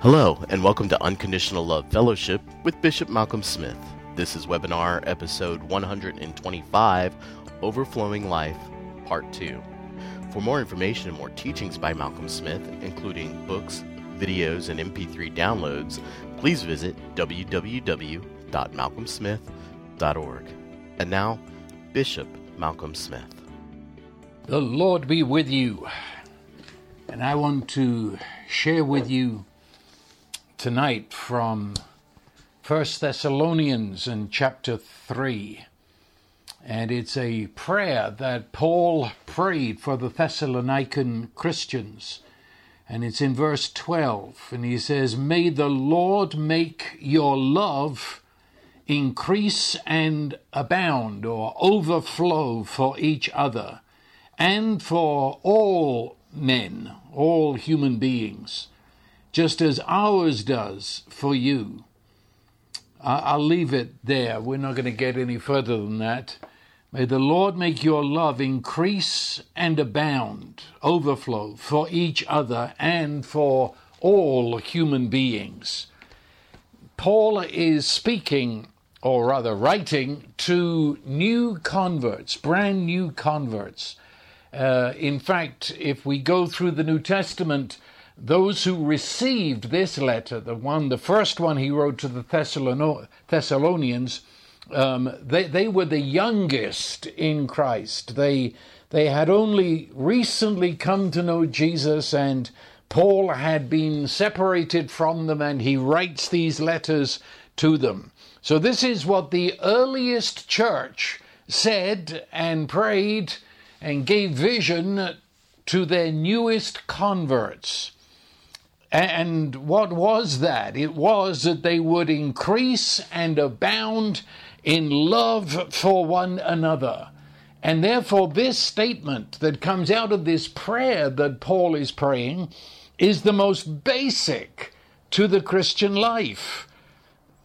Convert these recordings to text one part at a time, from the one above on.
Hello, and welcome to Unconditional Love Fellowship with Bishop Malcolm Smith. This is webinar episode 125 Overflowing Life, Part 2. For more information and more teachings by Malcolm Smith, including books, videos, and MP3 downloads, please visit www.malcolmsmith.org. And now, Bishop Malcolm Smith. The Lord be with you. And I want to share with you tonight from First Thessalonians in chapter 3. And it's a prayer that Paul prayed for the Thessalonican Christians. And it's in verse 12. And he says, May the Lord make your love increase and abound or overflow for each other and for all men, all human beings, just as ours does for you. I'll leave it there. We're not going to get any further than that. May the Lord make your love increase and abound, overflow for each other and for all human beings. Paul is speaking, or rather writing, to new converts, brand new converts. Uh, in fact, if we go through the New Testament, those who received this letter, the one, the first one he wrote to the Thessalonians, um, they, they were the youngest in Christ. They, they had only recently come to know Jesus, and Paul had been separated from them, and he writes these letters to them. So, this is what the earliest church said and prayed and gave vision to their newest converts. And what was that? It was that they would increase and abound in love for one another. And therefore, this statement that comes out of this prayer that Paul is praying is the most basic to the Christian life.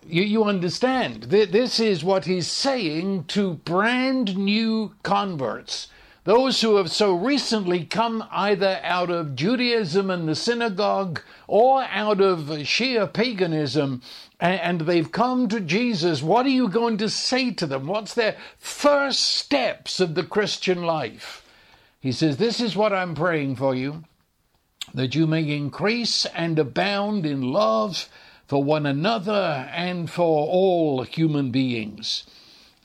You, you understand? This is what he's saying to brand new converts those who have so recently come either out of Judaism and the synagogue or out of sheer paganism and they've come to Jesus, what are you going to say to them? What's their first steps of the Christian life? He says, This is what I'm praying for you, that you may increase and abound in love for one another and for all human beings.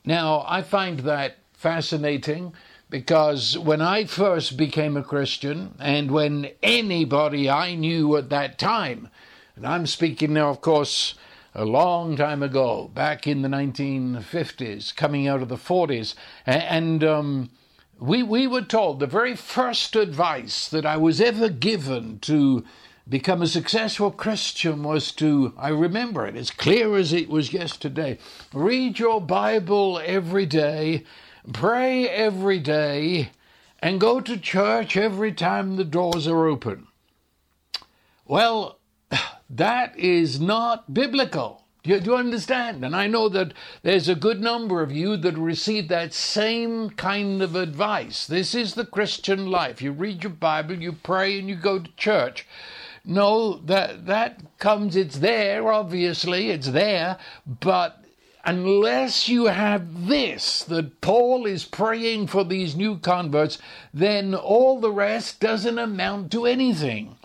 Now, I find that fascinating because when I first became a Christian, and when anybody I knew at that time, and I'm speaking now, of course, a long time ago, back in the 1950s, coming out of the 40s, and um, we we were told the very first advice that I was ever given to become a successful Christian was to, I remember it as clear as it was yesterday, read your Bible every day pray every day, and go to church every time the doors are open. Well, that is not biblical. Do you, do you, understand? And I know that there's a good number of you that receive that same kind of advice. This is the Christian life. You read your Bible, you pray, and you go to church. No, that that comes. It's there. Obviously, it's there, but unless you have this, that Paul is praying for these new converts, then all the rest doesn't amount to anything.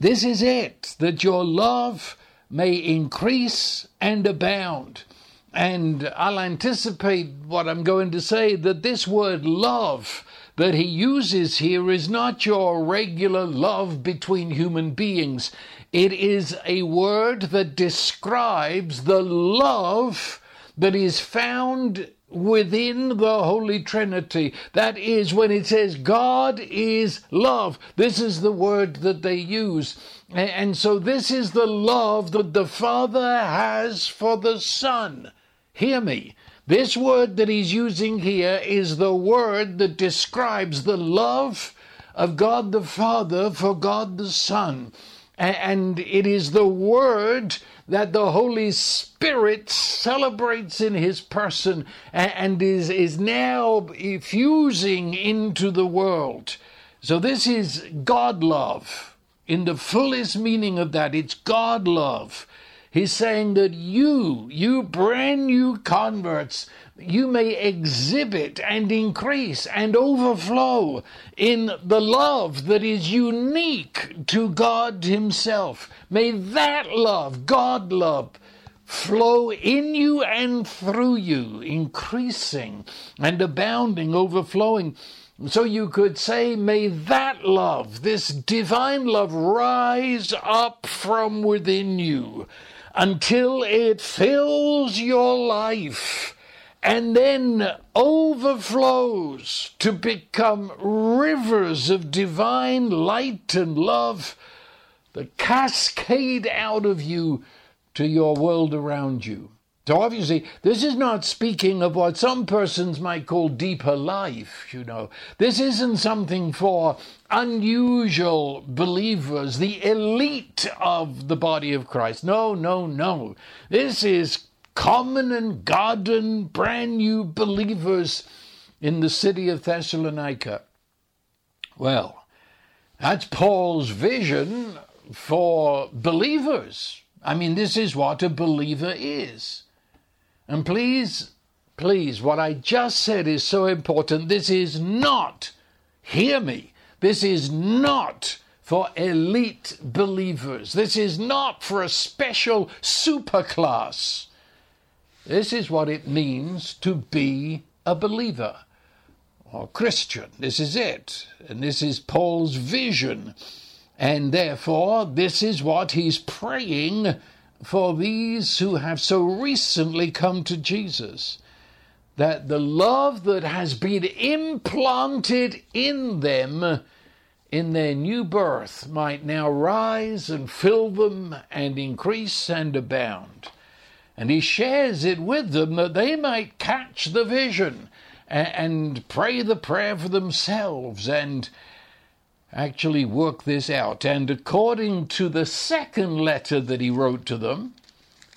This is it, that your love may increase and abound. And I'll anticipate what I'm going to say that this word love that he uses here is not your regular love between human beings. It is a word that describes the love that is found within the Holy Trinity. That is when it says God is love. This is the word that they use. And so this is the love that the Father has for the Son. Hear me. This word that he's using here is the word that describes the love of God the Father for God the Son. And it is the word that the Holy Spirit celebrates in his person and is, is now fusing into the world. So this is God love. in the fullest meaning of that. It's God love. He's saying that you, you brand new converts, you may exhibit and increase and overflow in the love that is unique to God Himself. May that love, God love, flow in you and through you, increasing and abounding, overflowing. So you could say, may that love, this divine love, rise up from within you until it fills your life and then overflows to become rivers of divine light and love that cascade out of you to your world around you. So obviously, this is not speaking of what some persons might call deeper life, you know. This isn't something for unusual believers, the elite of the body of Christ. No, no, no. This is common and garden, brand new believers in the city of Thessalonica. Well, that's Paul's vision for believers. I mean, this is what a believer is. And please, please, what I just said is so important. This is not, hear me, this is not for elite believers. This is not for a special superclass. This is what it means to be a believer or Christian. This is it. And this is Paul's vision. And therefore, this is what he's praying for these who have so recently come to Jesus. That the love that has been implanted in them in their new birth might now rise and fill them and increase and abound. And he shares it with them that they might catch the vision and, pray the prayer for themselves and actually work this out. And according to the second letter that he wrote to them,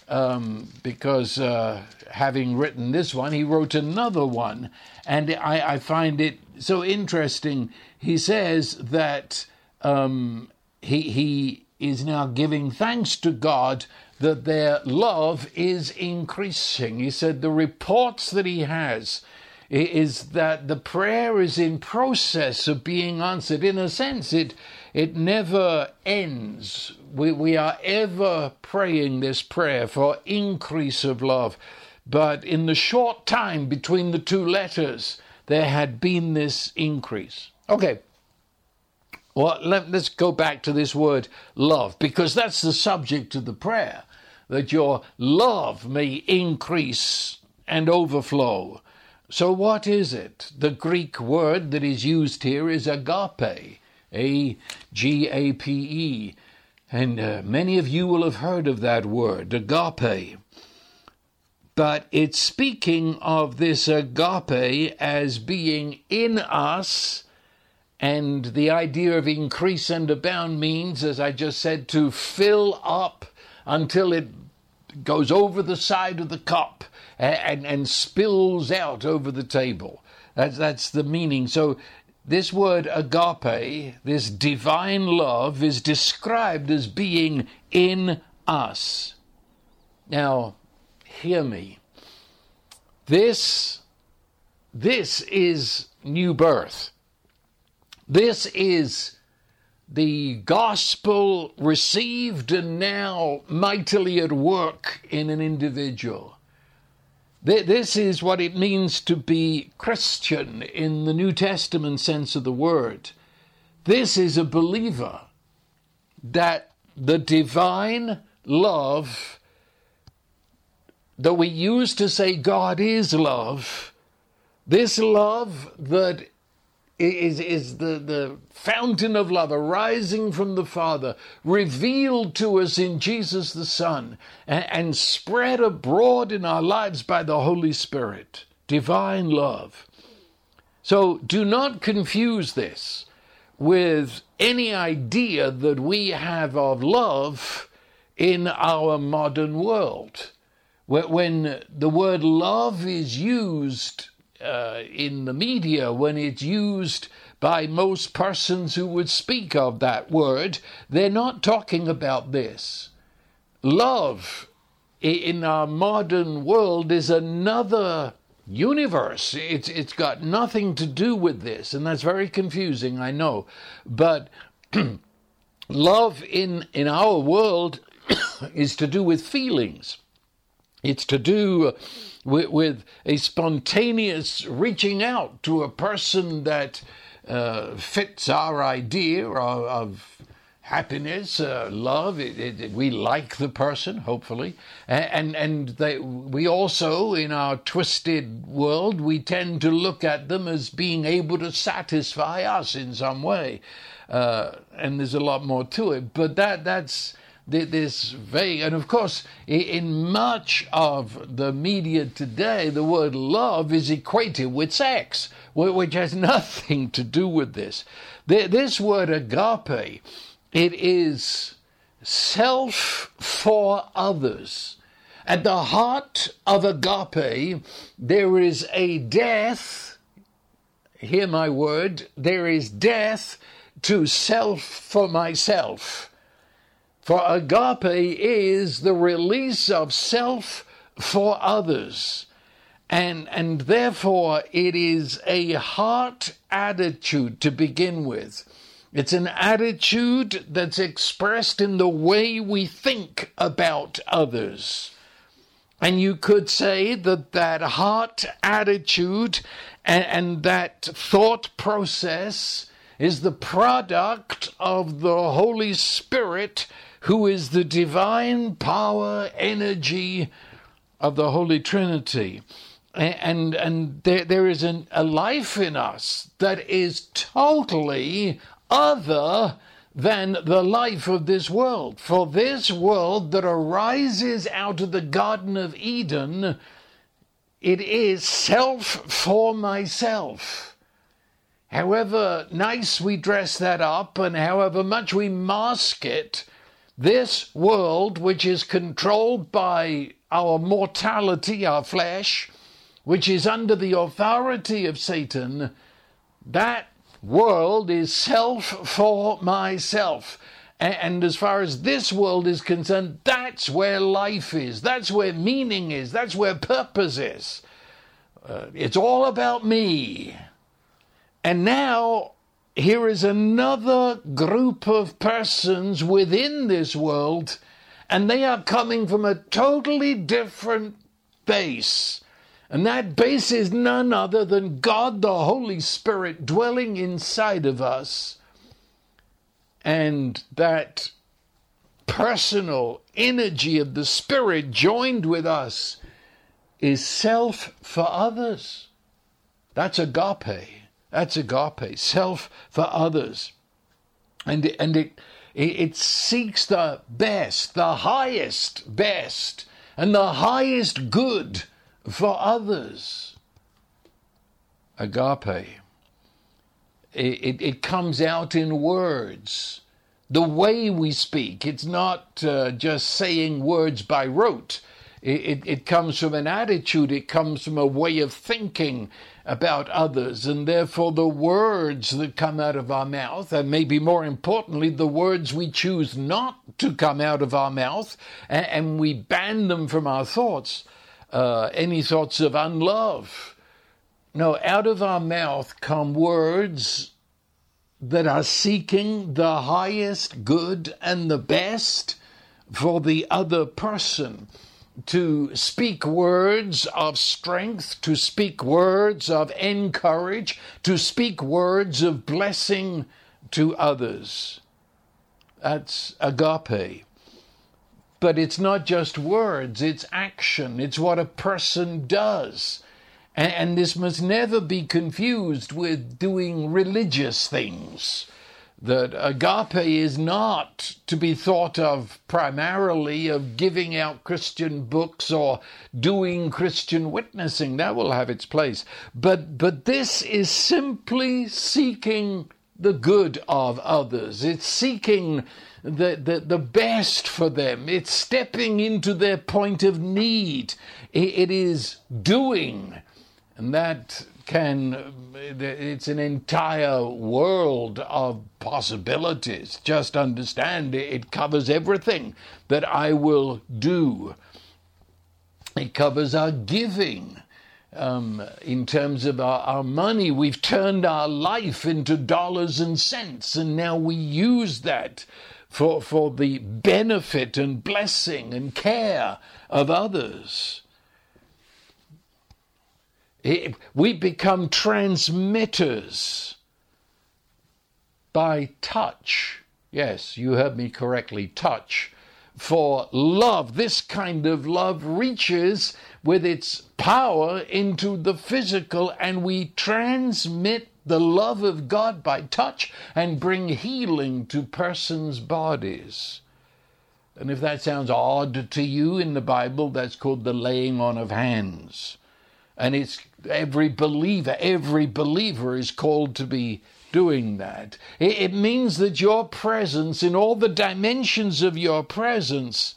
um, because uh, having written this one, he wrote another one. And I, I find it so interesting. He says that um, he, he is now giving thanks to God that their love is increasing. He said the reports that he has is that the prayer is in process of being answered. In a sense, it it never ends. We we are ever praying this prayer for increase of love. But in the short time between the two letters, there had been this increase. Okay. Well, let, us go back to this word love, because that's the subject of the prayer, that your love may increase and overflow. So, what is it? The Greek word that is used here is agape, A G A P E. And uh, many of you will have heard of that word, agape. But it's speaking of this agape as being in us. And the idea of increase and abound means, as I just said, to fill up until it goes over the side of the cup and, and spills out over the table. That's, that's the meaning. So, this word agape, this divine love, is described as being in us. Now, hear me. This, this is new birth. This is the gospel received and now mightily at work in an individual. This is what it means to be Christian in the New Testament sense of the word. This is a believer that the divine love that we use to say God is love, this love that is, is the, the fountain of love arising from the Father, revealed to us in Jesus the Son, and, and spread abroad in our lives by the Holy Spirit. Divine love. So do not confuse this with any idea that we have of love in our modern world. When the word love is used uh, in the media when it's used by most persons who would speak of that word, they're not talking about this. Love in our modern world is another universe. It's it's got nothing to do with this, and that's very confusing, I know. But love in in our world is to do with feelings. It's to do with, with a spontaneous reaching out to a person that uh, fits our idea of, of happiness, uh, love. It, it, we like the person, hopefully, and and they, we also, in our twisted world, we tend to look at them as being able to satisfy us in some way, uh, and there's a lot more to it. But that that's this vague, and of course, in much of the media today, the word love is equated with sex, which has nothing to do with this. This word agape it is self for others. At the heart of agape, there is a death, hear my word, there is death to self for myself. For agape is the release of self for others. And, and therefore, it is a heart attitude to begin with. It's an attitude that's expressed in the way we think about others. And you could say that that heart attitude and, and, that thought process is the product of the Holy Spirit, who is the divine power, energy of the Holy Trinity. And, and there, there is an, a life in us that is totally other than the life of this world. For this world that arises out of the Garden of Eden, it is self for myself. However nice we dress that up and however much we mask it, this world, which is controlled by our mortality, our flesh, which is under the authority of Satan, that world is self for myself. And as far as this world is concerned, that's where life is. That's where meaning is. That's where purpose is. Uh, it's all about me. And now, here is another group of persons within this world, and they are coming from a totally different base. And that base is none other than God the Holy Spirit dwelling inside of us. And that personal energy of the Spirit joined with us is self for others. That's agape. That's agape, self for others. And, and it, it seeks the best, the highest best, and the highest good for others. Agape. It, it, it, comes out in words. The way we speak, it's not uh, just saying words by rote. It, it, it comes from an attitude, it comes from a way of thinking about others, and therefore the words that come out of our mouth, and maybe more importantly, the words we choose not to come out of our mouth, and, and we ban them from our thoughts, uh, any thoughts of unlove. No, out of our mouth come words that are seeking the highest good and the best for the other person. To speak words of strength, to speak words of encourage, to speak words of blessing to others. That's agape. But it's not just words, it's action, it's what a person does. And, and this must never be confused with doing religious things. That agape is not to be thought of primarily of giving out Christian books or doing Christian witnessing. That will have its place. But, but this is simply seeking the good of others. It's seeking the, the, the best for them. It's stepping into their point of need. it, it is doing And that can, it's an entire world of possibilities. Just understand it covers everything that I will do. It covers our giving. Um, in terms of our, our money, we've turned our life into dollars and cents, and now we use that for, for the benefit and blessing and care of others. We become transmitters by touch. Yes, you heard me correctly, touch. For love, this kind of love reaches with its power into the physical, and we transmit the love of God by touch and bring healing to persons' bodies. And if that sounds odd to you in the Bible, that's called the laying on of hands. And it's every believer, every believer is called to be doing that. It, means that your presence, in all the dimensions of your presence,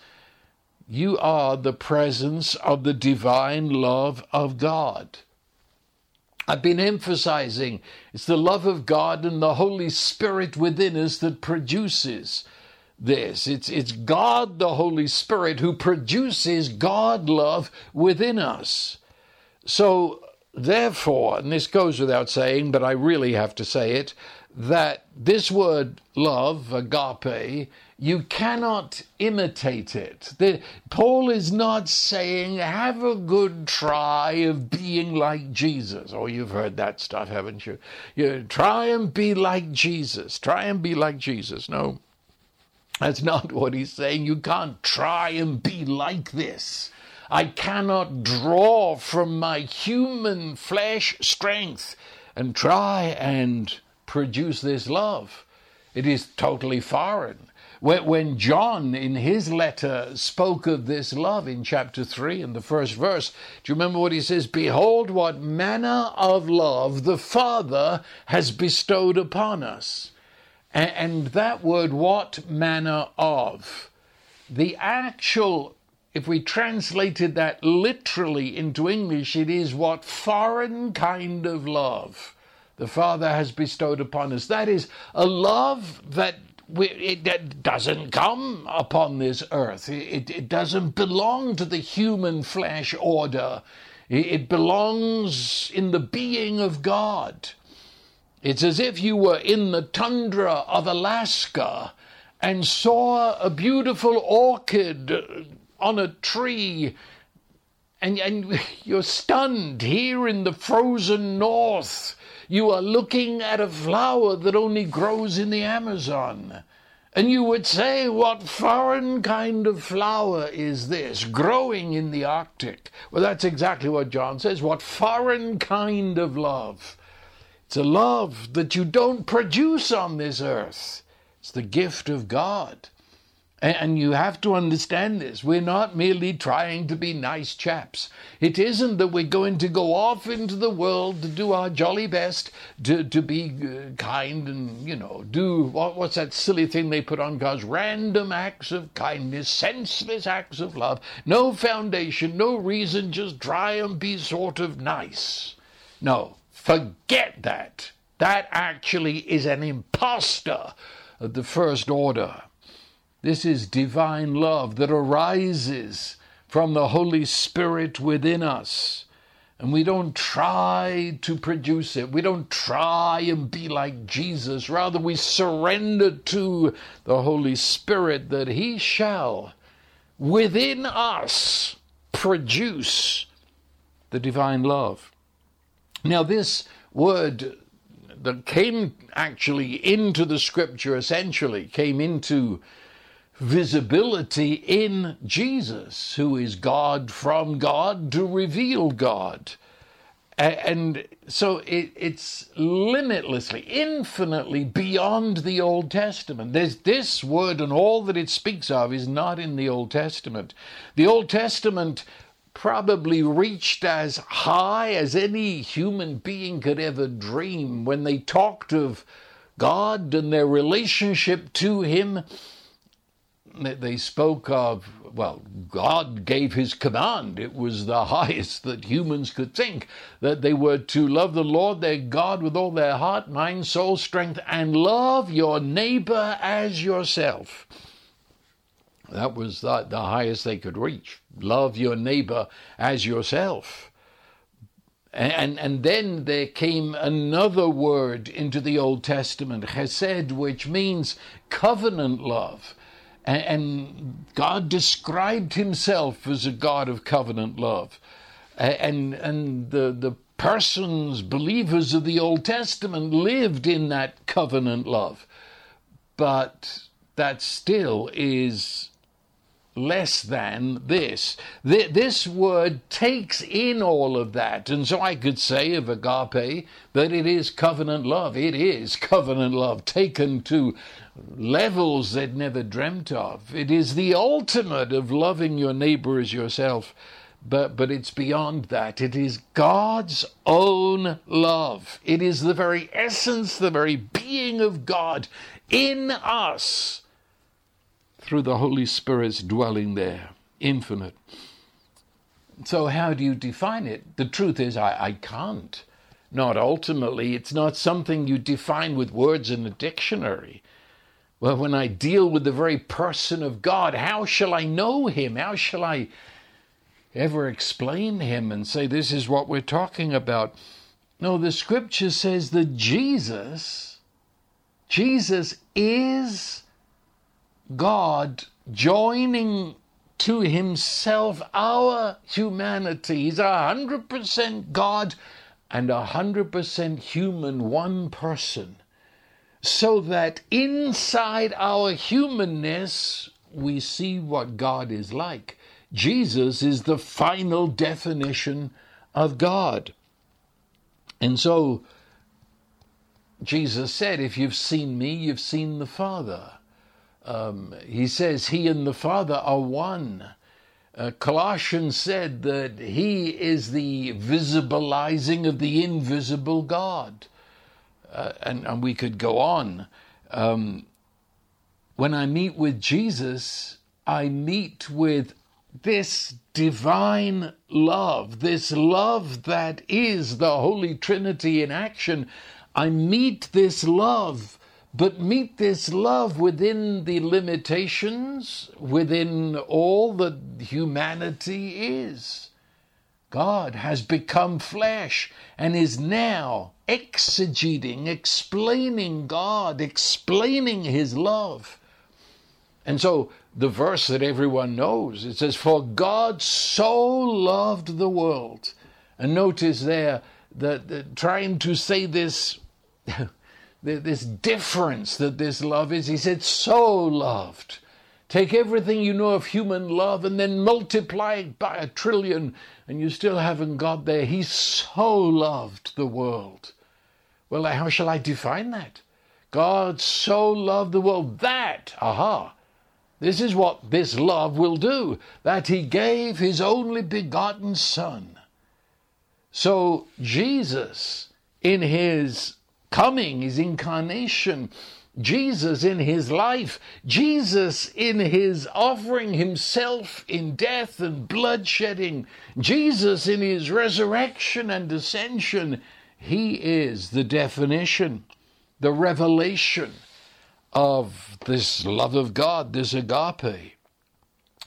you are the presence of the divine love of God. I've been emphasizing it's the love of God and the Holy Spirit within us that produces this. It's, it's God, the Holy Spirit, who produces God love within us. So, therefore, and this goes without saying, but I really have to say it, that this word love, agape, you cannot imitate it. The, Paul is not saying, have a good try of being like Jesus. Oh, you've heard that stuff, haven't you? you try and be like Jesus. Try and be like Jesus. No, that's not what he's saying. You can't try and be like this. I cannot draw from my human flesh strength and try and produce this love. It is totally foreign. When John, in his letter, spoke of this love in chapter 3 in the first verse, do you remember what he says? Behold, what manner of love the Father has bestowed upon us. And that word, what manner of, the actual, if we translated that literally into English, it is what foreign kind of love the Father has bestowed upon us. That is a love that it doesn't come upon this earth. It, it doesn't belong to the human flesh order. It belongs in the being of God. It's as if you were in the tundra of Alaska and saw a beautiful orchid on a tree, and, and you're stunned here in the frozen north you are looking at a flower that only grows in the Amazon. And you would say, What foreign kind of flower is this growing in the Arctic? Well, that's exactly what John says. What foreign kind of love? It's a love that you don't produce on this earth, it's the gift of God. And you have to understand this. We're not merely trying to be nice chaps. It isn't that we're going to go off into the world to do our jolly best, to, to be uh, kind and, you know, do what, what's that silly thing they put on cars? Random acts of kindness, senseless acts of love. No foundation, no reason, just try and be sort of nice. No, forget that. That actually is an impostor of the first order. This is divine love that arises from the Holy Spirit within us. And we don't try to produce it. We don't try and be like Jesus. Rather, we surrender to the Holy Spirit that He shall, within us, produce the divine love. Now, this word that came actually into the scripture essentially, came into visibility in Jesus, who is God from God to reveal God. And so it, it's limitlessly, infinitely beyond the Old Testament. There's this word and all that it speaks of is not in the Old Testament. The Old Testament probably reached as high as any human being could ever dream when they talked of God and their relationship to Him they spoke of, well, God gave his command. It was the highest that humans could think, that they were to love the Lord their God with all their heart, mind, soul, strength, and love your neighbor as yourself. That was the, the highest they could reach. Love your neighbor as yourself. And, and then there came another word into the Old Testament, chesed, which means covenant love. And, and God described himself as a God of covenant love. And, and the, the persons, believers of the Old Testament, lived in that covenant love. But that still is less than this. This word takes in all of that. And so I could say of agape that it is covenant love. It is covenant love taken to levels they'd never dreamt of. It is the ultimate of loving your neighbor as yourself. But, but it's beyond that. It is God's own love. It is the very essence, the very being of God in us through the Holy Spirit's dwelling there, infinite. So, how do you define it? The truth is, I, I can't. Not ultimately. It's not something you define with words in a dictionary. Well, when I deal with the very person of God, how shall I know him? How shall I ever explain him and say this is what we're talking about? No, the scripture says that Jesus, Jesus is God joining to himself our humanity. He's a hundred percent God and a hundred percent human, one person. So that inside our humanness, we see what God is like. Jesus is the final definition of God. And so, Jesus said, If you've seen me, you've seen the Father. Um, he says he and the Father are one. Uh, Colossians said that he is the visibilizing of the invisible God. Uh, and, and we could go on. Um, when I meet with Jesus, I meet with this divine love, this love that is the Holy Trinity in action. I meet this love but meet this love within the limitations, within all that humanity is. God has become flesh and is now exegeting, explaining God, explaining His love. And so the verse that everyone knows, it says, For God so loved the world. And notice there that, that trying to say this this difference that this love is. He said, so loved. Take everything you know of human love and then multiply it by a trillion, and you still haven't got there. He so loved the world. Well, how shall I define that? God so loved the world that, aha, this is what this love will do, that he gave his only begotten Son. So Jesus, in his coming, his incarnation, Jesus in his life, Jesus in his offering himself in death and bloodshedding, Jesus in his resurrection and ascension. He is the definition, the revelation of this love of God, this agape.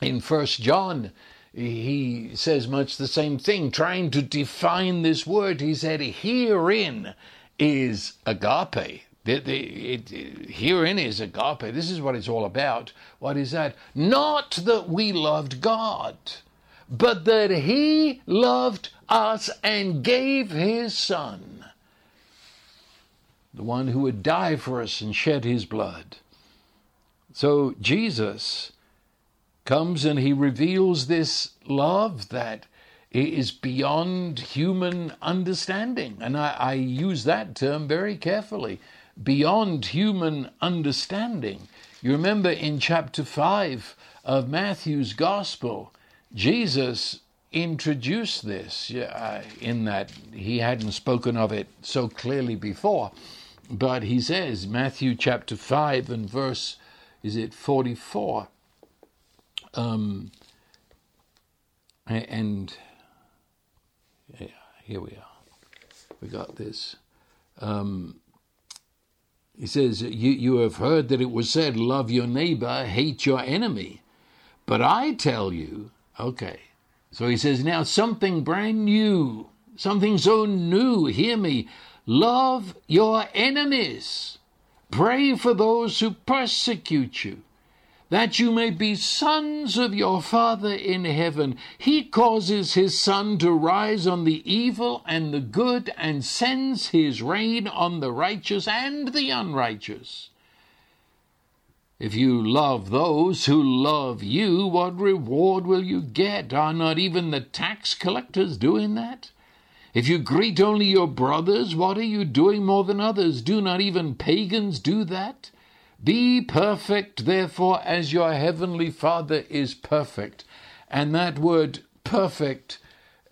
In First John, he says much the same thing, trying to define this word. He said, Herein is agape. The, the, it, herein is agape. This is what it's all about. What is that? Not that we loved God, but that He loved us and gave His Son, the one who would die for us and shed His blood. So Jesus comes and He reveals this love that is beyond human understanding. And I, I, use that term very carefully beyond human understanding. You remember in chapter 5 of Matthew's Gospel, Jesus introduced this in that he hadn't spoken of it so clearly before. But he says, Matthew chapter 5 and verse, is it 44? Um, and here we are. We got this. Um, he says, you, you have heard that it was said, Love your neighbor, hate your enemy. But I tell you, okay. So he says, Now something brand new, something so new, hear me. Love your enemies. Pray for those who persecute you that you may be sons of your Father in heaven. He causes his sun to rise on the evil and the good, and sends his rain on the righteous and the unrighteous. If you love those who love you, what reward will you get? Are not even the tax collectors doing that? If you greet only your brothers, what are you doing more than others? Do not even pagans do that? Be perfect, therefore, as your heavenly Father is perfect. And that word perfect,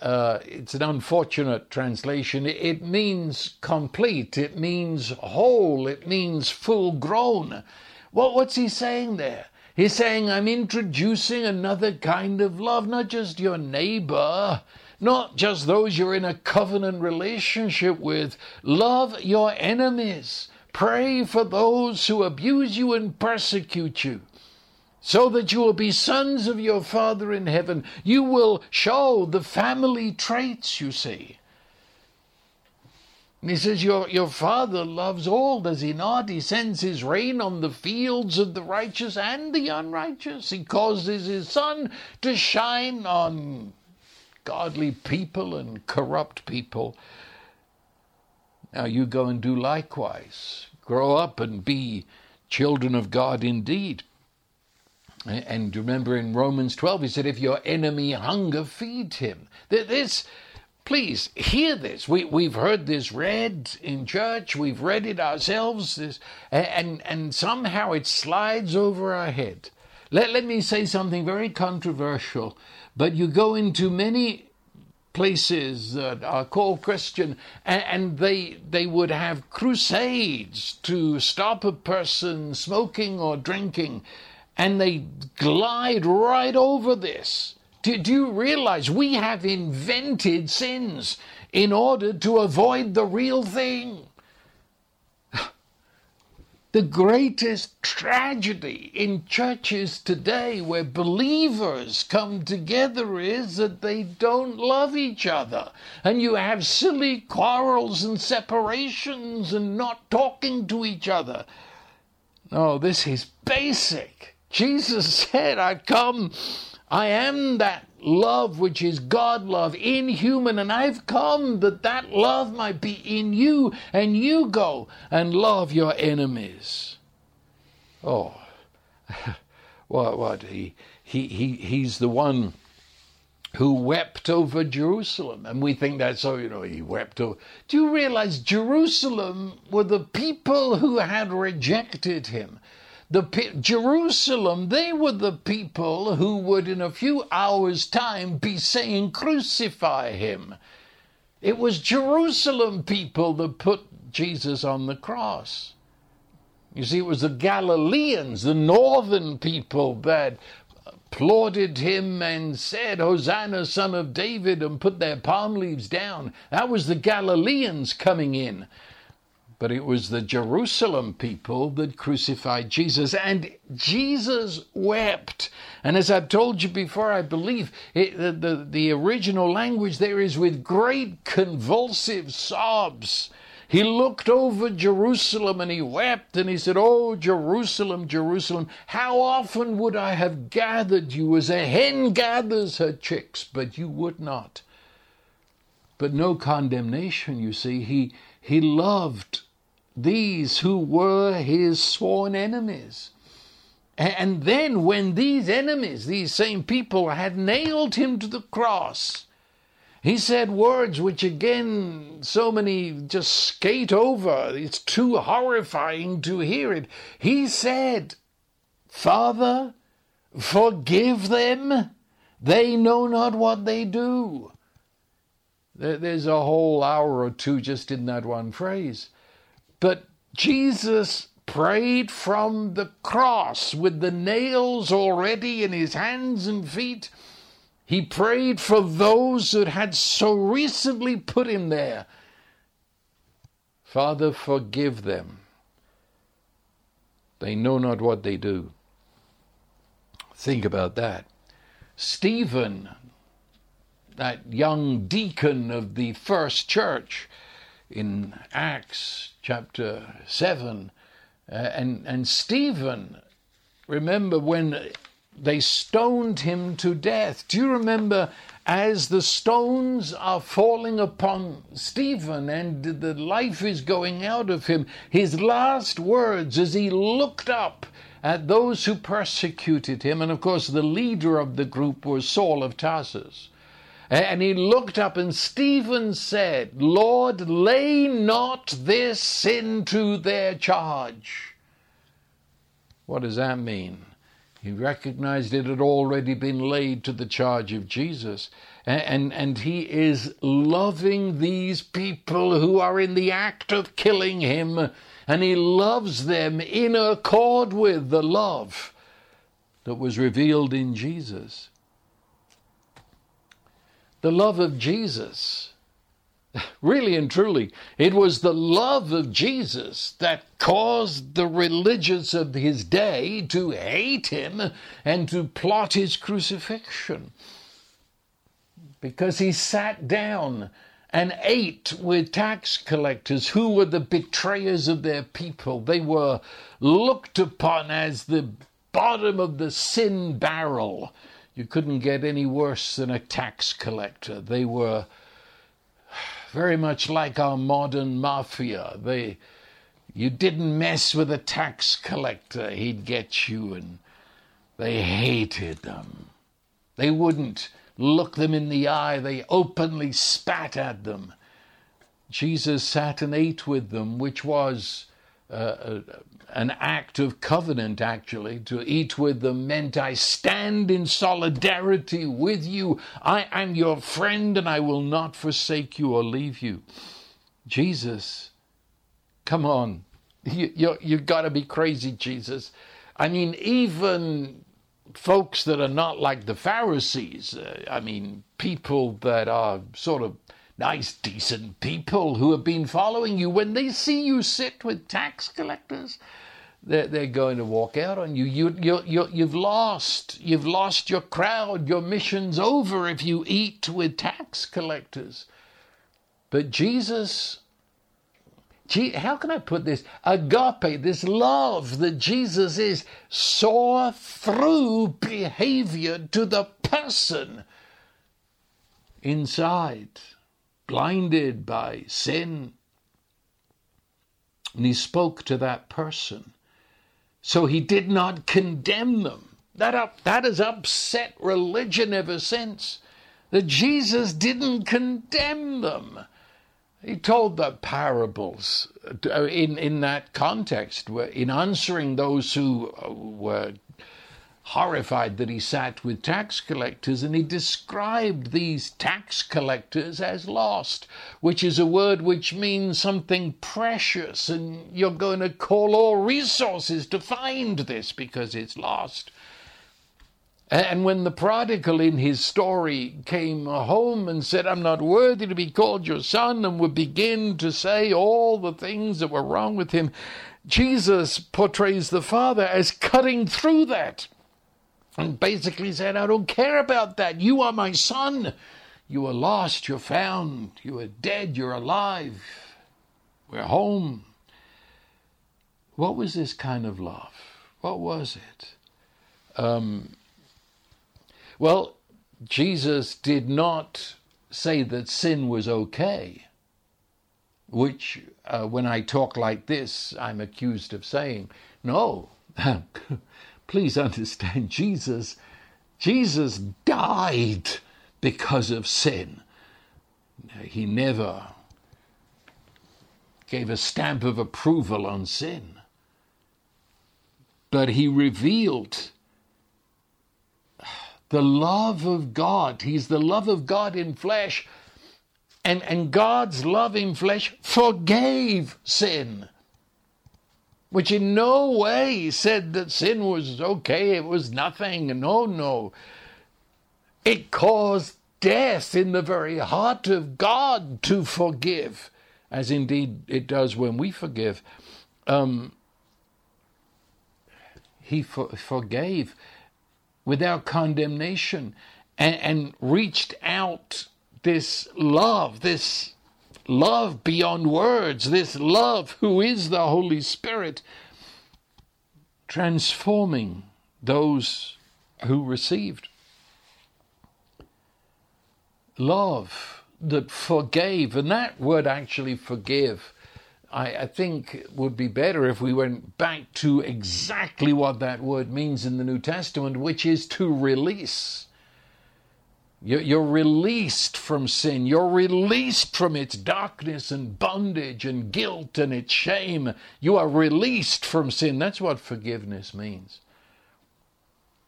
uh, it's an unfortunate translation. It means complete, it means whole, it means full grown. Well, what's he saying there? He's saying, I'm introducing another kind of love, not just your neighbor, not just those you're in a covenant relationship with. Love your enemies. Pray for those who abuse you and persecute you, so that you will be sons of your Father in heaven. You will show the family traits, you see. And he says, your, your Father loves all, does he not? He sends his rain on the fields of the righteous and the unrighteous. He causes his sun to shine on godly people and corrupt people. Now you go and do likewise. Grow up and be children of God indeed. And remember in Romans 12, he said, if your enemy hunger, feed him. This, please hear this. We, we've heard this read in church, we've read it ourselves, this, and, and somehow it slides over our head. Let, let me say something very controversial, but you go into many places that are called Christian, and, they they would have crusades to stop a person smoking or drinking, and they glide right over this. Do, do you realize we have invented sins in order to avoid the real thing? The greatest tragedy in churches today where believers come together is that they don't love each other. And you have silly quarrels and separations and not talking to each other. No, this is basic. Jesus said, I've come, I am that love which is God love in human, and I've come that that love might be in you, and you go and love your enemies. Oh, what? What? He, he, he, he's the one who wept over Jerusalem. And we think that's, oh, you know, he wept over. Do you realize Jerusalem were the people who had rejected him? The Jerusalem, they were the people who would, in a few hours' time, be saying, Crucify him. It was Jerusalem people that put Jesus on the cross. You see, it was the Galileans, the northern people, that applauded him and said, Hosanna, son of David, and put their palm leaves down. That was the Galileans coming in but it was the Jerusalem people that crucified Jesus, and Jesus wept. And as I've told you before, I believe it, the, the, the original language there is with great convulsive sobs. He looked over Jerusalem and he wept and he said, Oh, Jerusalem, Jerusalem, how often would I have gathered you as a hen gathers her chicks, but you would not. But no condemnation, you see. He, he loved these who were his sworn enemies. And then, when these enemies, these same people, had nailed him to the cross, he said words which, again, so many just skate over. It's too horrifying to hear it. He said, Father, forgive them. They know not what they do. There's a whole hour or two just in that one phrase. But Jesus prayed from the cross with the nails already in his hands and feet. He prayed for those that had so recently put him there. Father, forgive them. They know not what they do. Think about that. Stephen, that young deacon of the first church in Acts chapter 7, uh, and, and Stephen, remember when they stoned him to death. Do you remember as the stones are falling upon Stephen and the life is going out of him, his last words as he looked up at those who persecuted him, and of course the leader of the group was Saul of Tarsus. And he looked up, and Stephen said, Lord, lay not this sin to their charge. What does that mean? He recognized it had already been laid to the charge of Jesus. And, and, and he is loving these people who are in the act of killing him, and he loves them in accord with the love that was revealed in Jesus. The love of Jesus Really and truly, it was the love of Jesus that caused the religious of his day to hate him and to plot his crucifixion. Because he sat down and ate with tax collectors who were the betrayers of their people. They were looked upon as the bottom of the sin barrel. You couldn't get any worse than a tax collector. They were very much like our modern mafia. They, you didn't mess with a tax collector, he'd get you, and they hated them. They wouldn't look them in the eye, they openly spat at them. Jesus sat and ate with them, which was uh, an act of covenant, actually. To eat with them meant I stand in solidarity with you. I am your friend and I will not forsake you or leave you. Jesus, come on. You, you, you've got to be crazy, Jesus. I mean, even folks that are not like the Pharisees, uh, I mean, people that are sort of nice, decent people who have been following you, when they see you sit with tax collectors, they're, they're going to walk out on you. You, you, you. You've lost. You've lost your crowd. Your mission's over if you eat with tax collectors. But Jesus, how can I put this? Agape, this love that Jesus is, saw through behavior to the person inside blinded by sin. And he spoke to that person. So he did not condemn them. That, up, that has upset religion ever since. That Jesus didn't condemn them. He told the parables uh, in, in that context, in answering those who uh, were horrified that he sat with tax collectors, and he described these tax collectors as lost, which is a word which means something precious, and you're going to call all resources to find this because it's lost. And when the prodigal in his story came home and said, I'm not worthy to be called your son, and would begin to say all the things that were wrong with him, Jesus portrays the father as cutting through that and basically said, I don't care about that. You are my son. You are lost, you're found. You are dead, you're alive. We're home. What was this kind of love? What was it? Um, well, Jesus did not say that sin was okay, which, uh, when I talk like this, I'm accused of saying. No. Please understand, Jesus, Jesus died because of sin. He never gave a stamp of approval on sin. But he revealed the love of God. He's the love of God in flesh. And, and God's love in flesh forgave sin. Which in no way said that sin was okay, it was nothing. No, no. It caused death in the very heart of God to forgive, as indeed it does when we forgive. Um, he for- forgave without condemnation and, and reached out this love, this love beyond words, this love who is the Holy Spirit, transforming those who received. Love that forgave, and that word actually forgive, I, I think would be better if we went back to exactly what that word means in the New Testament, which is to release. You're released from sin. You're released from its darkness and bondage and guilt and its shame. You are released from sin. That's what forgiveness means.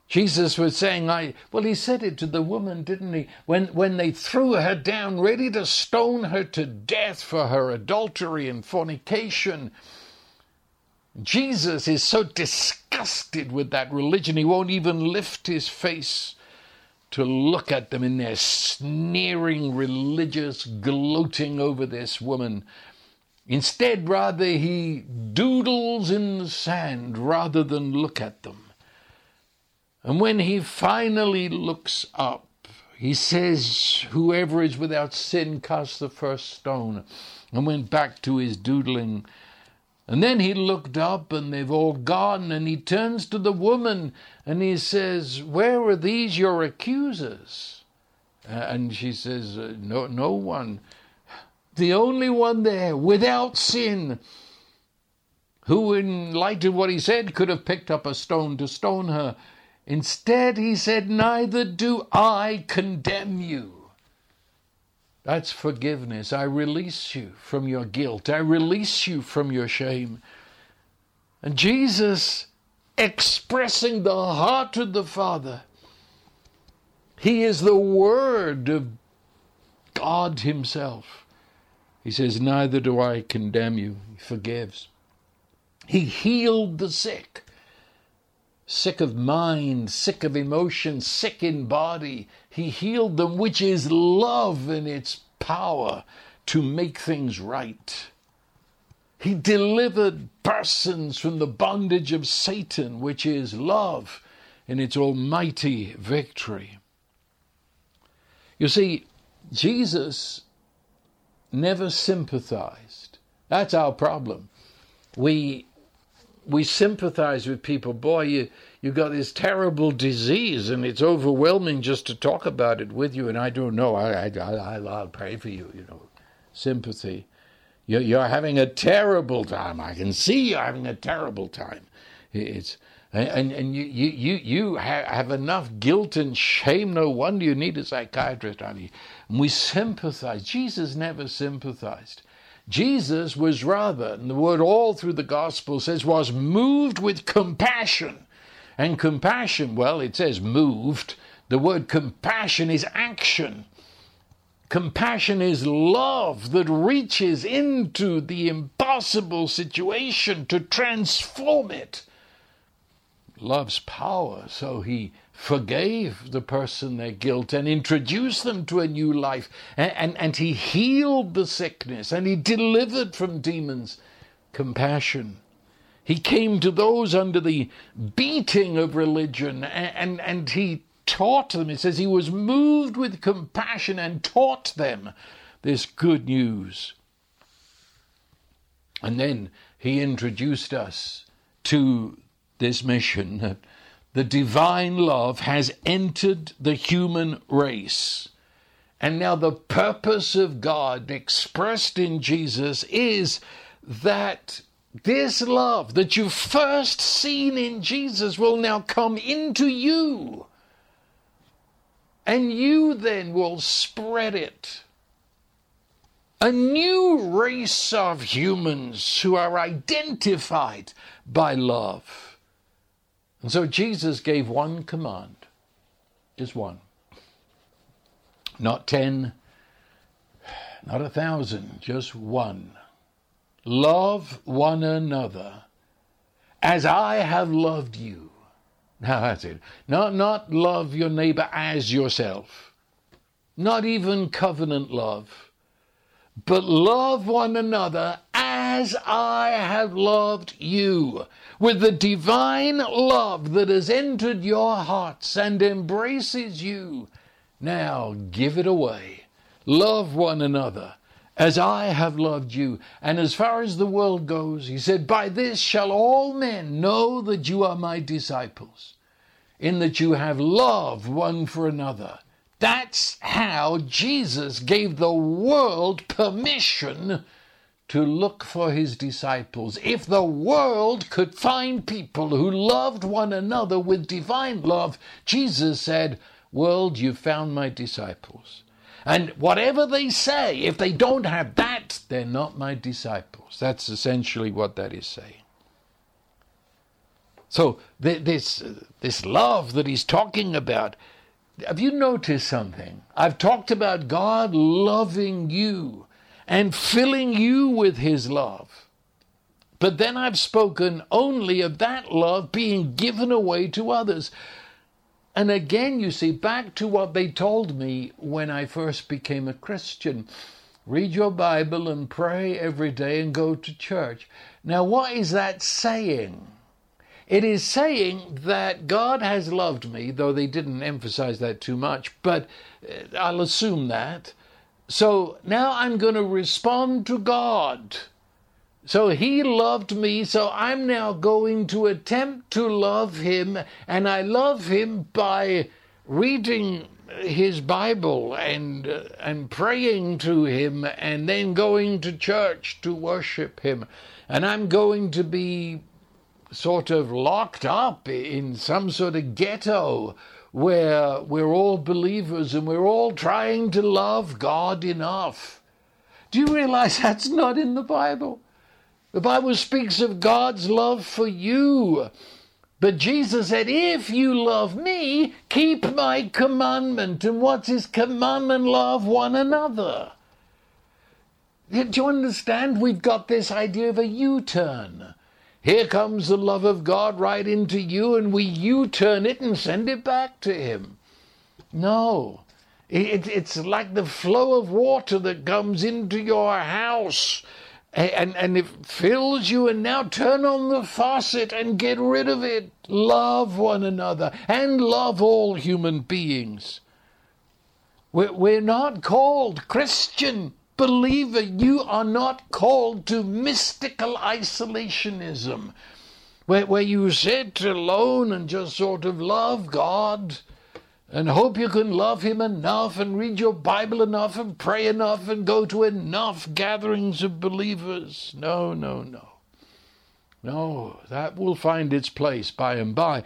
Jesus was saying, I well, he said it to the woman, didn't he? When when they threw her down, ready to stone her to death for her adultery and fornication. Jesus is so disgusted with that religion, he won't even lift his face to look at them in their sneering religious gloating over this woman. Instead, rather, he doodles in the sand rather than look at them. And when he finally looks up, he says, Whoever is without sin, cast the first stone, and went back to his doodling. And then he looked up and they've all gone, and he turns to the woman and he says, Where are these your accusers? And she says, uh, No, no one. The only one there without sin, who, in light of what he said, could have picked up a stone to stone her. Instead, he said, Neither do I condemn you. That's forgiveness. I release you from your guilt. I release you from your shame. And Jesus, expressing the heart of the Father, He is the Word of God Himself. He says, Neither do I condemn you. He forgives. He healed the sick sick of mind, sick of emotion, sick in body. He healed them, which is love in its power to make things right. He delivered persons from the bondage of Satan, which is love in its almighty victory. You see, Jesus never sympathized. That's our problem. We we sympathize with people. Boy, you you got this terrible disease, and it's overwhelming just to talk about it with you. And I don't know. I I, I I'll pray for you. You know, sympathy. You're you're having a terrible time. I can see you're having a terrible time. It's and and you you you you have enough guilt and shame. No wonder you need a psychiatrist, honey. And we sympathize. Jesus never sympathized. Jesus was rather, and the word all through the gospel says, was moved with compassion. And compassion, well, it says moved. The word compassion is action. Compassion is love that reaches into the impossible situation to transform it. Love's power, so he forgave the person their guilt and introduced them to a new life. And, and, and he healed the sickness and he delivered from demons. Compassion. He came to those under the beating of religion and, and, and he taught them. It says he was moved with compassion and taught them this good news. And then he introduced us to this mission that the divine love has entered the human race. And now the purpose of God expressed in Jesus is that this love that you've first seen in Jesus will now come into you. And you then will spread it. A new race of humans who are identified by love. And so Jesus gave one command, just one. Not ten, not a thousand, just one. Love one another as I have loved you. Now that's it. Not, not love your neighbor as yourself. Not even covenant love. But love one another as I have loved you. With the divine love that has entered your hearts and embraces you. Now give it away. Love one another as I have loved you. And as far as the world goes, he said, By this shall all men know that you are my disciples, in that you have love one for another. That's how Jesus gave the world permission to look for his disciples. If the world could find people who loved one another with divine love, Jesus said, World, you found my disciples. And whatever they say, if they don't have that, they're not my disciples. That's essentially what that is saying. So this this love that he's talking about, have you noticed something? I've talked about God loving you and filling you with his love. But then I've spoken only of that love being given away to others. And again, you see, back to what they told me when I first became a Christian read your Bible and pray every day and go to church. Now, what is that saying? It is saying that God has loved me, though they didn't emphasize that too much, but uh, I'll assume that. So now I'm going to respond to God. So he loved me, so I'm now going to attempt to love him, and I love him by reading his Bible and uh, and praying to him and then going to church to worship him. And I'm going to be sort of locked up in some sort of ghetto where we're all believers and we're all trying to love God enough. Do you realize that's not in the Bible? The Bible speaks of God's love for you. But Jesus said, If you love me, keep my commandment. And what's his commandment? Love one another. Do you understand? We've got this idea of a U turn. Here comes the love of God right into you, and we U turn it and send it back to Him. No. It, it's like the flow of water that comes into your house and, and it fills you, and now turn on the faucet and get rid of it. Love one another and love all human beings. We're, we're not called Christian believer. You are not called to mystical isolationism, where, where you sit alone and just sort of love God and hope you can love him enough and read your Bible enough and pray enough and go to enough gatherings of believers. No, no, no. No, that will find its place by and by.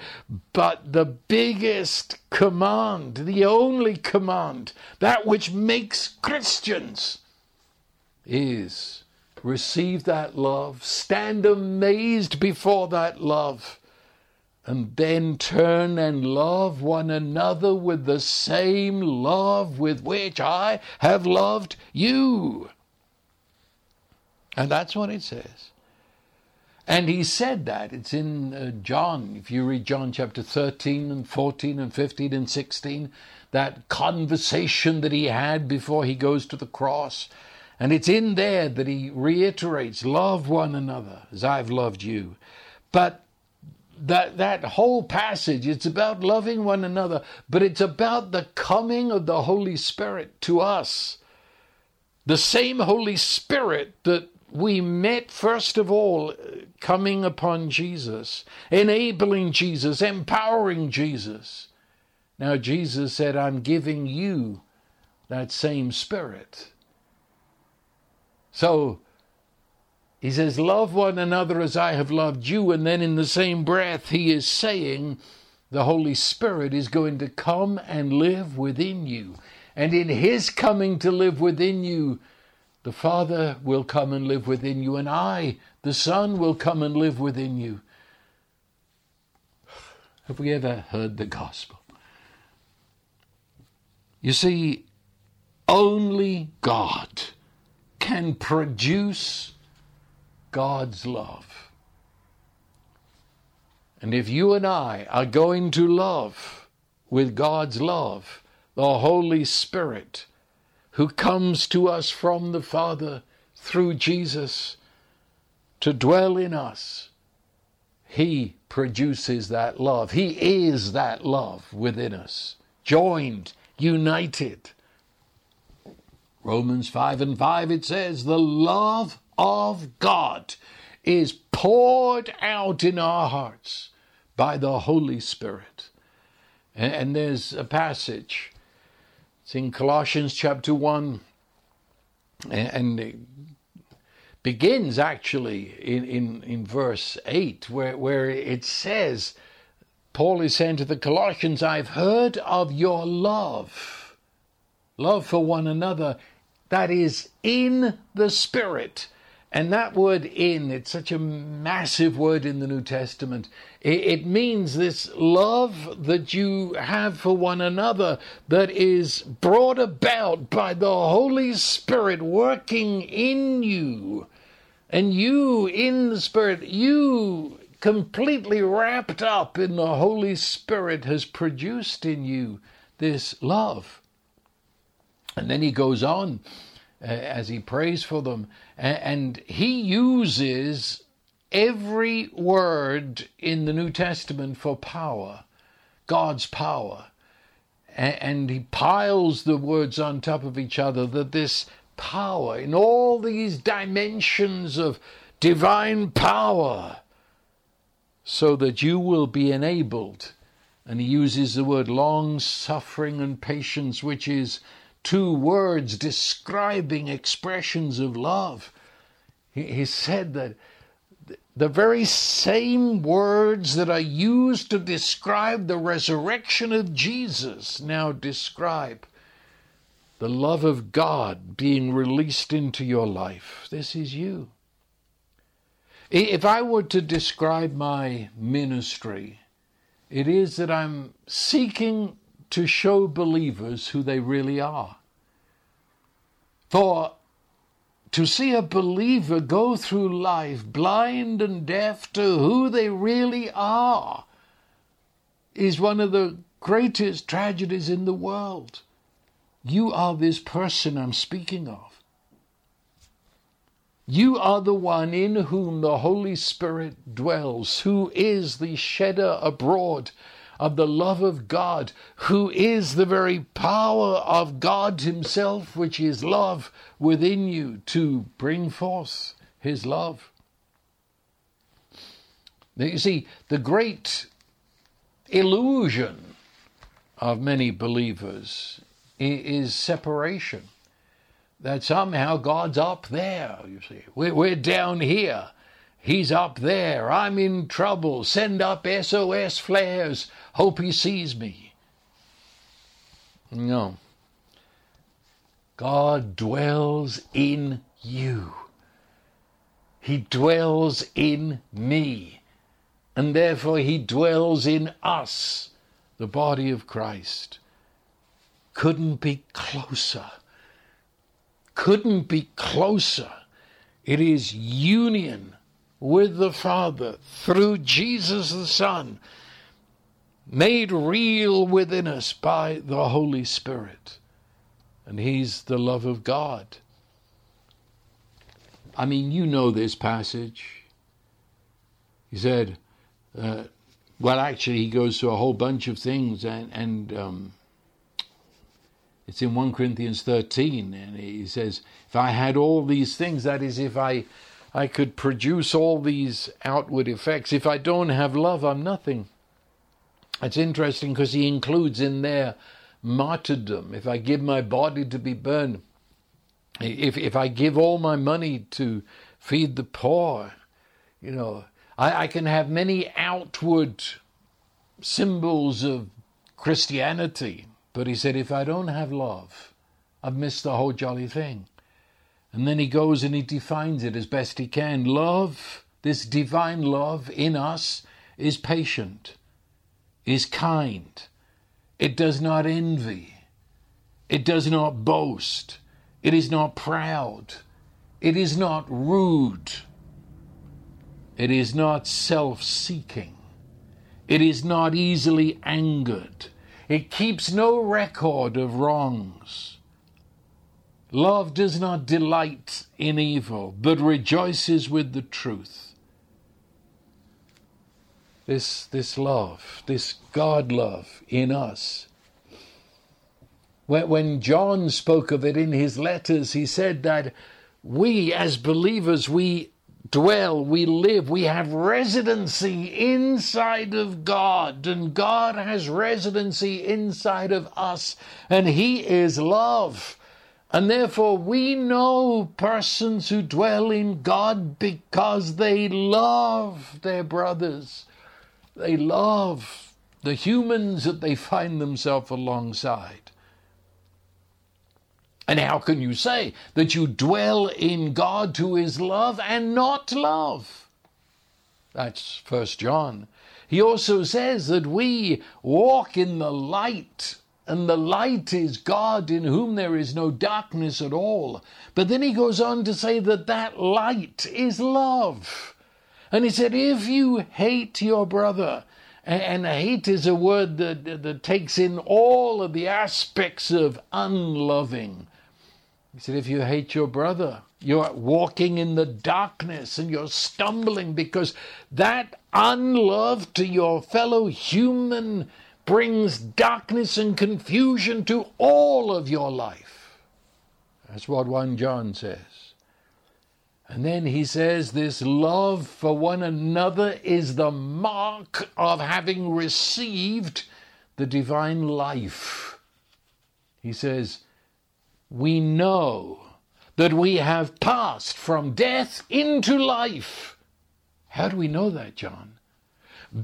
But the biggest command, the only command, that which makes Christians, is receive that love, stand amazed before that love and then turn and love one another with the same love with which I have loved you. And that's what it says. And he said that. It's in uh, John. If you read John chapter 13 and 14 and 15 and 16, that conversation that he had before he goes to the cross. And it's in there that he reiterates love one another as I've loved you. But that that whole passage it's about loving one another but it's about the coming of the holy spirit to us. The same holy spirit that we met first of all uh, coming upon Jesus enabling Jesus empowering Jesus. Now Jesus said I'm giving you that same spirit. So he says, Love one another as I have loved you. And then in the same breath, he is saying, the Holy Spirit is going to come and live within you. And in his coming to live within you, the Father will come and live within you, and I, the Son, will come and live within you. Have we ever heard the gospel? You see, only God can produce God's love. And if you and I are going to love with God's love, the Holy Spirit, who comes to us from the Father through Jesus to dwell in us, He produces that love. He is that love within us, joined, united. Romans 5 and 5, it says, The love of God is poured out in our hearts by the Holy Spirit. And, and there's a passage, it's in Colossians chapter 1, and, it begins actually in, in, in verse 8, where, where it says, Paul is saying to the Colossians, I've heard of your love, love for one another, that is in the Spirit and that word in, it's such a massive word in the New Testament. It, it, means this love that you have for one another that is brought about by the Holy Spirit working in you. And you in the Spirit, you completely wrapped up in the Holy Spirit has produced in you this love. And then he goes on Uh, as he prays for them. And he uses every word in the New Testament for power, God's power. And he piles the words on top of each other that this power, in all these dimensions of divine power, so that you will be enabled. And he uses the word long suffering and patience, which is two words describing expressions of love. He, he said that the very same words that are used to describe the resurrection of Jesus now describe the love of God being released into your life. This is you. If I were to describe my ministry, it is that I'm seeking to show believers who they really are. For to see a believer go through life blind and deaf to who they really are is one of the greatest tragedies in the world. You are this person I'm speaking of. You are the one in whom the Holy Spirit dwells, who is the shedder abroad of the love of God, who is the very power of God Himself, which is love within you to bring forth His love. Now, you see, the great illusion of many believers is separation. That somehow God's up there, you see. We're down here. He's up there. I'm in trouble. Send up SOS flares. Hope he sees me. No. God dwells in you. He dwells in me. And therefore he dwells in us, the body of Christ. Couldn't be closer. Couldn't be closer. It is union with the Father through Jesus the Son, made real within us by the Holy Spirit. And He's the love of God. I mean, you know this passage. He said, uh, well, actually, he goes through a whole bunch of things, and, and um, it's in 1 Corinthians 13, and he says, If I had all these things, that is, if I I could produce all these outward effects. If I don't have love, I'm nothing. It's interesting because he includes in there martyrdom. If I give my body to be burned, if if I give all my money to feed the poor, you know, I, I can have many outward symbols of Christianity. But he said, if I don't have love, I've missed the whole jolly thing. And then he goes and he defines it as best he can. Love, this divine love in us, is patient, is kind. It does not envy. It does not boast. It is not proud. It is not rude. It is not self seeking. It is not easily angered. It keeps no record of wrongs. Love does not delight in evil, but rejoices with the truth. This, this love, this God love in us. When, when John spoke of it in his letters, he said that we as believers, we dwell, we live, we have residency inside of God, and God has residency inside of us, and He is love. And therefore, we know persons who dwell in God because they love their brothers. They love the humans that they find themselves alongside. And how can you say that you dwell in God who is love and not love? That's First John. He also says that we walk in the light, and the light is God in whom there is no darkness at all. But then he goes on to say that that light is love. And he said, if you hate your brother, and hate is a word that, that takes in all of the aspects of unloving, he said, if you hate your brother, you're walking in the darkness and you're stumbling because that unlove to your fellow human brings darkness and confusion to all of your life. That's what 1 John says. And then he says, This love for one another is the mark of having received the divine life. He says, we know that we have passed from death into life. How do we know that, John?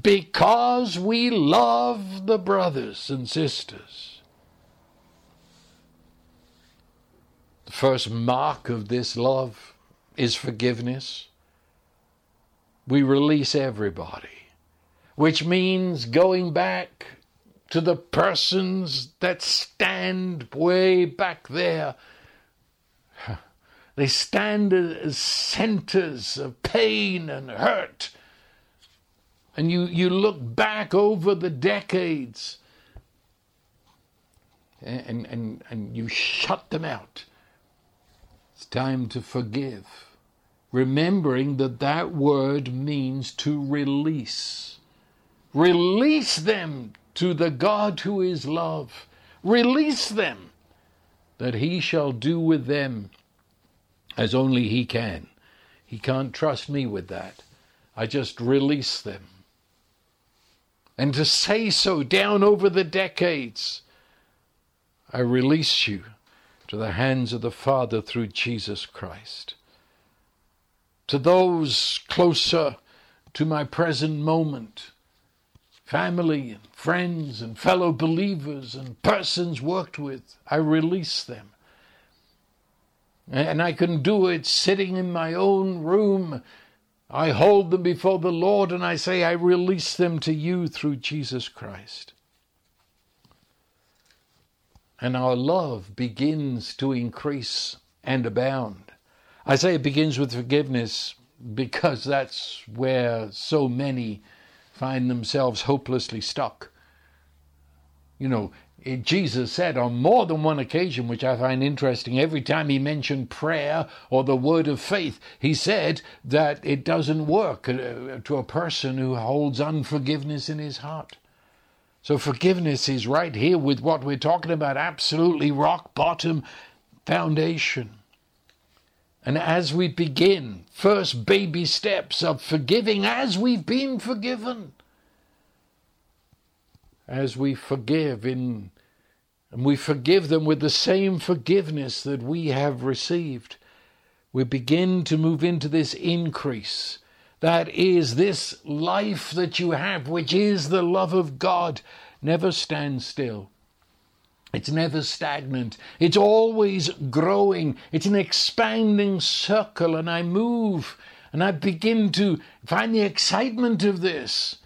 Because we love the brothers and sisters. The first mark of this love is forgiveness. We release everybody, which means going back to the persons that stand way back there. They stand as centers of pain and hurt. And you, you look back over the decades and, and, and you shut them out. It's time to forgive. Remembering that that word means to release. Release them to the God who is love. Release them, that he shall do with them as only he can. He can't trust me with that. I just release them. And to say so down over the decades, I release you to the hands of the Father through Jesus Christ. To those closer to my present moment, family and friends and fellow believers and persons worked with. I release them. And I can do it sitting in my own room. I hold them before the Lord and I say, I release them to you through Jesus Christ. And our love begins to increase and abound. I say it begins with forgiveness because that's where so many find themselves hopelessly stuck. You know, Jesus said on more than one occasion, which I find interesting, every time he mentioned prayer or the word of faith, he said that it doesn't work uh, to a person who holds unforgiveness in his heart. So forgiveness is right here with what we're talking about, absolutely rock bottom foundation. And as we begin, first baby steps of forgiving as we've been forgiven, as we forgive in and we forgive them with the same forgiveness that we have received, we begin to move into this increase. That is this life that you have, which is the love of God, never stands still. It's never stagnant. It's always growing. It's an expanding circle, and I move and I begin to find the excitement of this,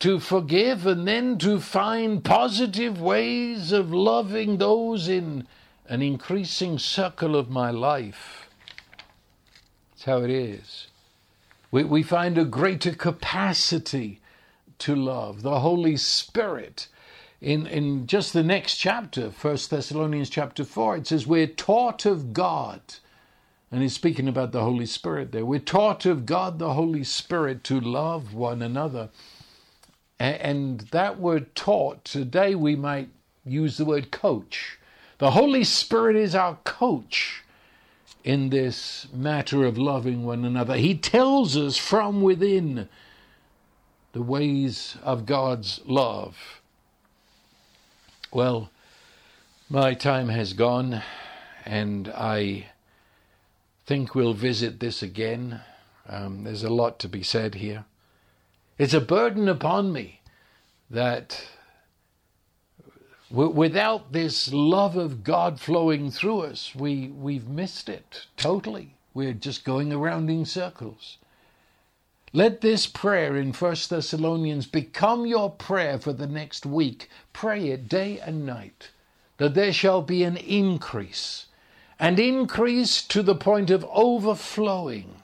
to forgive, and then to find positive ways of loving those in an increasing circle of my life. That's how it is. We, we find a greater capacity to love. The Holy Spirit. In, in just the next chapter, 1 Thessalonians chapter 4, it says, We're taught of God. And he's speaking about the Holy Spirit there. We're taught of God the Holy Spirit to love one another. And that word taught, today we might use the word coach. The Holy Spirit is our coach in this matter of loving one another. He tells us from within the ways of God's love. Well, my time has gone, and I think we'll visit this again. Um, there's a lot to be said here. It's a burden upon me that without this love of God flowing through us, we, we've missed it totally. We're just going around in circles. Let this prayer in 1 Thessalonians become your prayer for the next week. Pray it day and night that there shall be an increase, an increase to the point of overflowing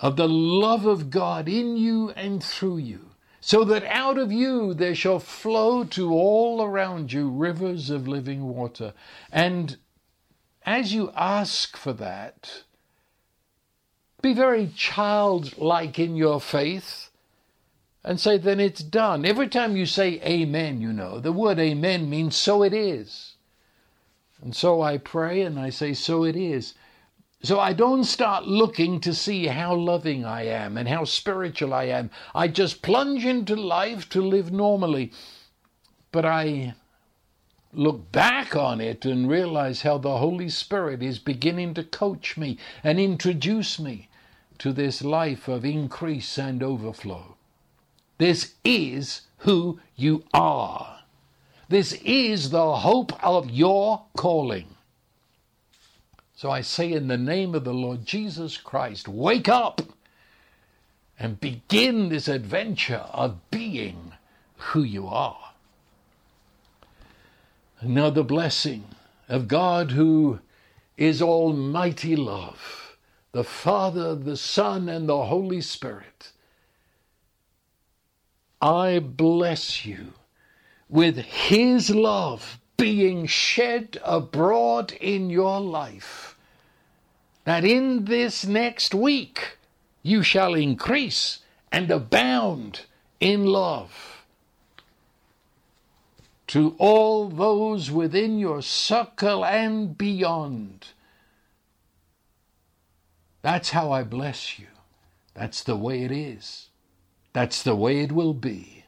of the love of God in you and through you, so that out of you there shall flow to all around you rivers of living water. And as you ask for that, be very childlike in your faith and say, then it's done. Every time you say amen, you know, the word amen means so it is. And so I pray and I say, so it is. So I don't start looking to see how loving I am and how spiritual I am. I just plunge into life to live normally. But I look back on it and realize how the Holy Spirit is beginning to coach me and introduce me to this life of increase and overflow. This is who you are. This is the hope of your calling. So I say, in the name of the Lord Jesus Christ, wake up and begin this adventure of being who you are. Another blessing of God who is Almighty love, the Father, the Son, and the Holy Spirit. I bless you with His love being shed abroad in your life, that in this next week you shall increase and abound in love. To all those within your circle and beyond. That's how I bless you. That's the way it is. That's the way it will be.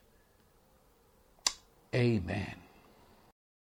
Amen.